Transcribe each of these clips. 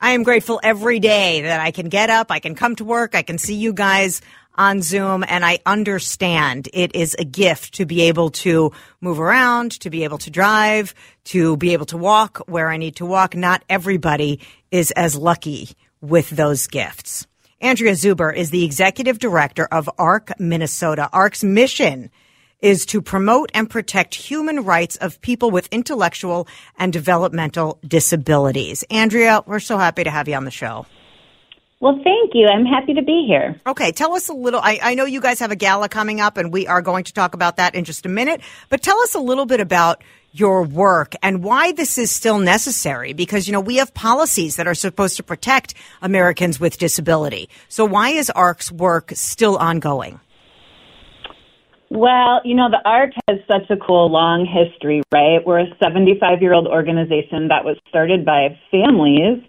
I am grateful every day that I can get up, I can come to work, I can see you guys on Zoom, and I understand it is a gift to be able to move around, to be able to drive, to be able to walk where I need to walk. Not everybody is as lucky with those gifts. Andrea Zuber is the executive director of ARC Minnesota. ARC's mission is to promote and protect human rights of people with intellectual and developmental disabilities. Andrea, we're so happy to have you on the show. Well, thank you. I'm happy to be here. Okay, tell us a little. I, I, know you guys have a gala coming up, and we are going to talk about that in just a minute. But tell us a little bit about your work and why this is still necessary. Because, you know, we have policies that are supposed to protect Americans with disability. So why is ARC's work still ongoing? Well, you know, the ARC has such a cool long history, right? We're a 75 year old organization that was started by families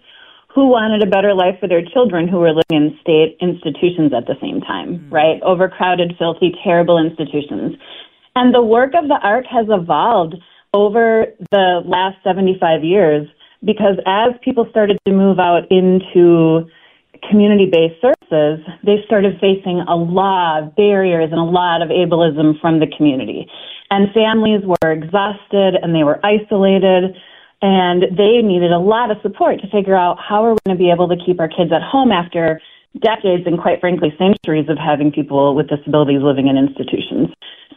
who wanted a better life for their children who were living in state institutions at the same time, mm-hmm. right? Overcrowded, filthy, terrible institutions. And the work of the ARC has evolved over the last 75 years because as people started to move out into community-based services, they started facing a lot of barriers and a lot of ableism from the community. And families were exhausted and they were isolated and they needed a lot of support to figure out how are we going to be able to keep our kids at home after decades and quite frankly centuries of having people with disabilities living in institutions.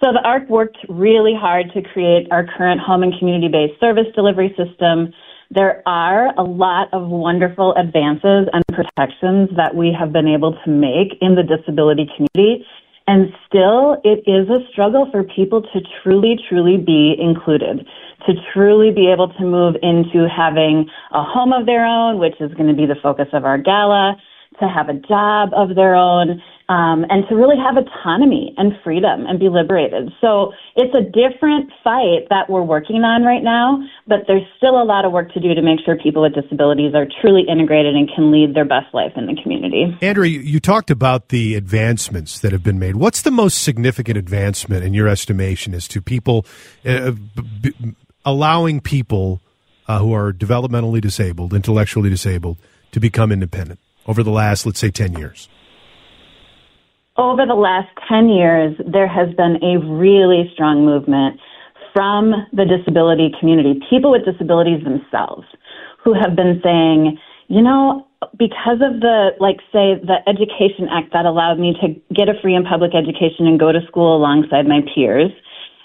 So the ARC worked really hard to create our current home and community-based service delivery system there are a lot of wonderful advances and protections that we have been able to make in the disability community. And still, it is a struggle for people to truly, truly be included, to truly be able to move into having a home of their own, which is going to be the focus of our gala, to have a job of their own, um, and to really have autonomy and freedom and be liberated. So it's a different fight that we're working on right now, but there's still a lot of work to do to make sure people with disabilities are truly integrated and can lead their best life in the community. Andrea, you talked about the advancements that have been made. What's the most significant advancement in your estimation as to people uh, b- allowing people uh, who are developmentally disabled, intellectually disabled, to become independent over the last, let's say, 10 years? Over the last 10 years, there has been a really strong movement from the disability community, people with disabilities themselves, who have been saying, you know, because of the, like, say, the Education Act that allowed me to get a free and public education and go to school alongside my peers,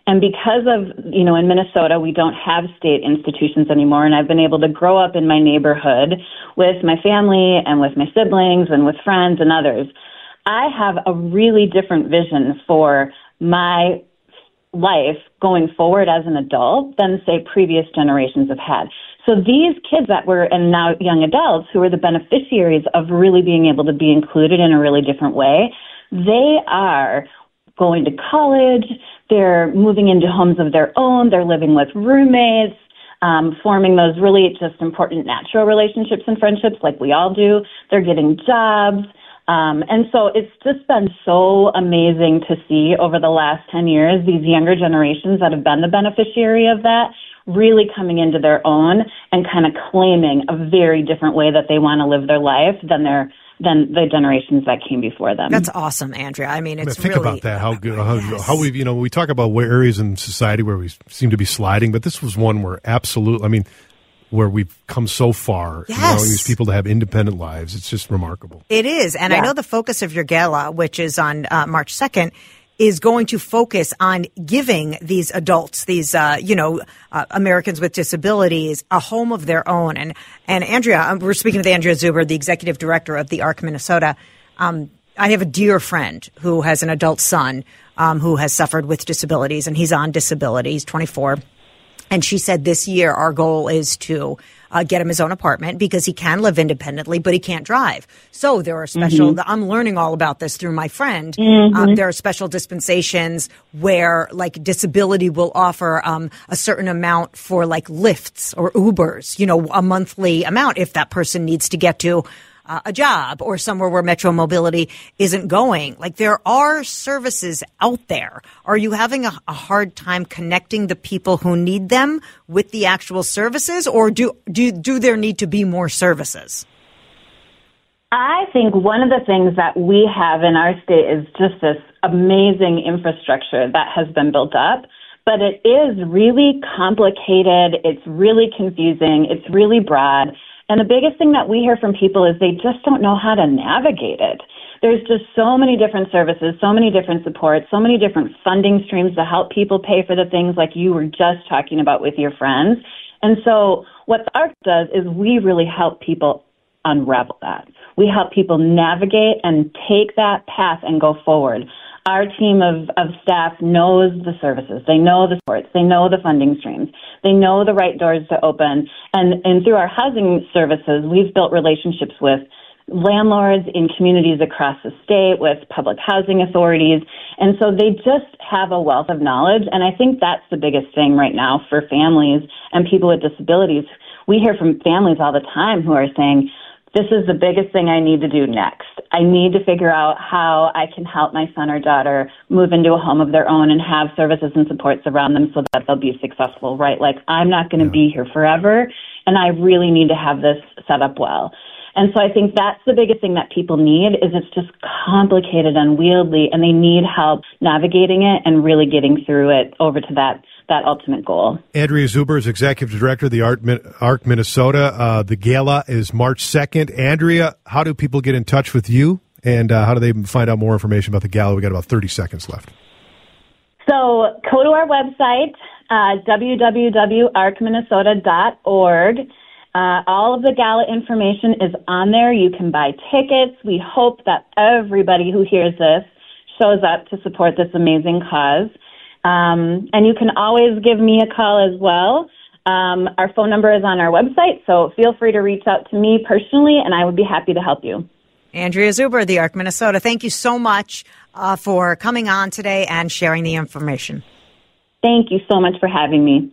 and because of, you know, in Minnesota, we don't have state institutions anymore, and I've been able to grow up in my neighborhood with my family and with my siblings and with friends and others. I have a really different vision for my life going forward as an adult than, say, previous generations have had. So these kids that were, and now young adults who are the beneficiaries of really being able to be included in a really different way, they are going to college, they're moving into homes of their own, they're living with roommates, um, forming those really just important natural relationships and friendships like we all do. They're getting jobs. Um, and so it's just been so amazing to see over the last 10 years these younger generations that have been the beneficiary of that really coming into their own and kind of claiming a very different way that they want to live their life than their than the generations that came before them. That's awesome, Andrea. I mean, it's I mean, think really, about that. How good, how, yes. how we, you know, we talk about where areas in society where we seem to be sliding, but this was one where absolutely. I mean, where we've come so far yes. allowing these people to have independent lives. It's just remarkable. It is. And yeah. I know the focus of your gala, which is on uh, March 2nd, is going to focus on giving these adults, these uh, you know uh, Americans with disabilities, a home of their own. And and Andrea, um, we're speaking with Andrea Zuber, the executive director of the ARC Minnesota. Um, I have a dear friend who has an adult son um, who has suffered with disabilities, and he's on disability. He's 24 And she said this year our goal is to uh, get him his own apartment because he can live independently, but he can't drive. So there are special. Mm-hmm. I'm learning all about this through my friend. Mm-hmm. Um, there are special dispensations where like disability will offer um, a certain amount for like lifts or Ubers. You know, a monthly amount if that person needs to get to uh, a job or somewhere where Metro Mobility isn't going. Like there are services out there. Are you having a, a hard time connecting the people who need them with the actual services, or do do do there need to be more services? I think one of the things that we have in our state is just this amazing infrastructure that has been built up, but it is really complicated. It's really confusing. It's really broad. And the biggest thing that we hear from people is they just don't know how to navigate it. There's just so many different services, so many different supports, so many different funding streams to help people pay for the things like you were just talking about with your friends. And so what the ARC does is we really help people unravel that. We help people navigate and take that path and go forward. Our team of, of staff knows the services. They know the supports. They know the funding streams. They know the right doors to open. And, and through our housing services, we've built relationships with landlords in communities across the state, with public housing authorities. And so they just have a wealth of knowledge. And I think that's the biggest thing right now for families and people with disabilities. We hear from families all the time who are saying, this is the biggest thing I need to do next. I need to figure out how I can help my son or daughter move into a home of their own and have services and supports around them so that they'll be successful, right? Like, I'm not going to yeah. be here forever, and I really need to have this set up well. And so I think that's the biggest thing that people need is it's just complicated, unwieldy, and they need help navigating it and really getting through it over to that that ultimate goal. Andrea Zuber is executive director of the Art, ARC Minnesota. Uh, the gala is March 2nd. Andrea, how do people get in touch with you? And uh, how do they find out more information about the gala? We got about 30 seconds left. So go to our website, uh, www.arcminnesota.org. Uh, all of the gala information is on there. You can buy tickets. We hope that everybody who hears this shows up to support this amazing cause. Um, and you can always give me a call as well. Um, our phone number is on our website, so feel free to reach out to me personally, and I would be happy to help you. Andrea Zuber, the ARC Minnesota, thank you so much uh, for coming on today and sharing the information. Thank you so much for having me.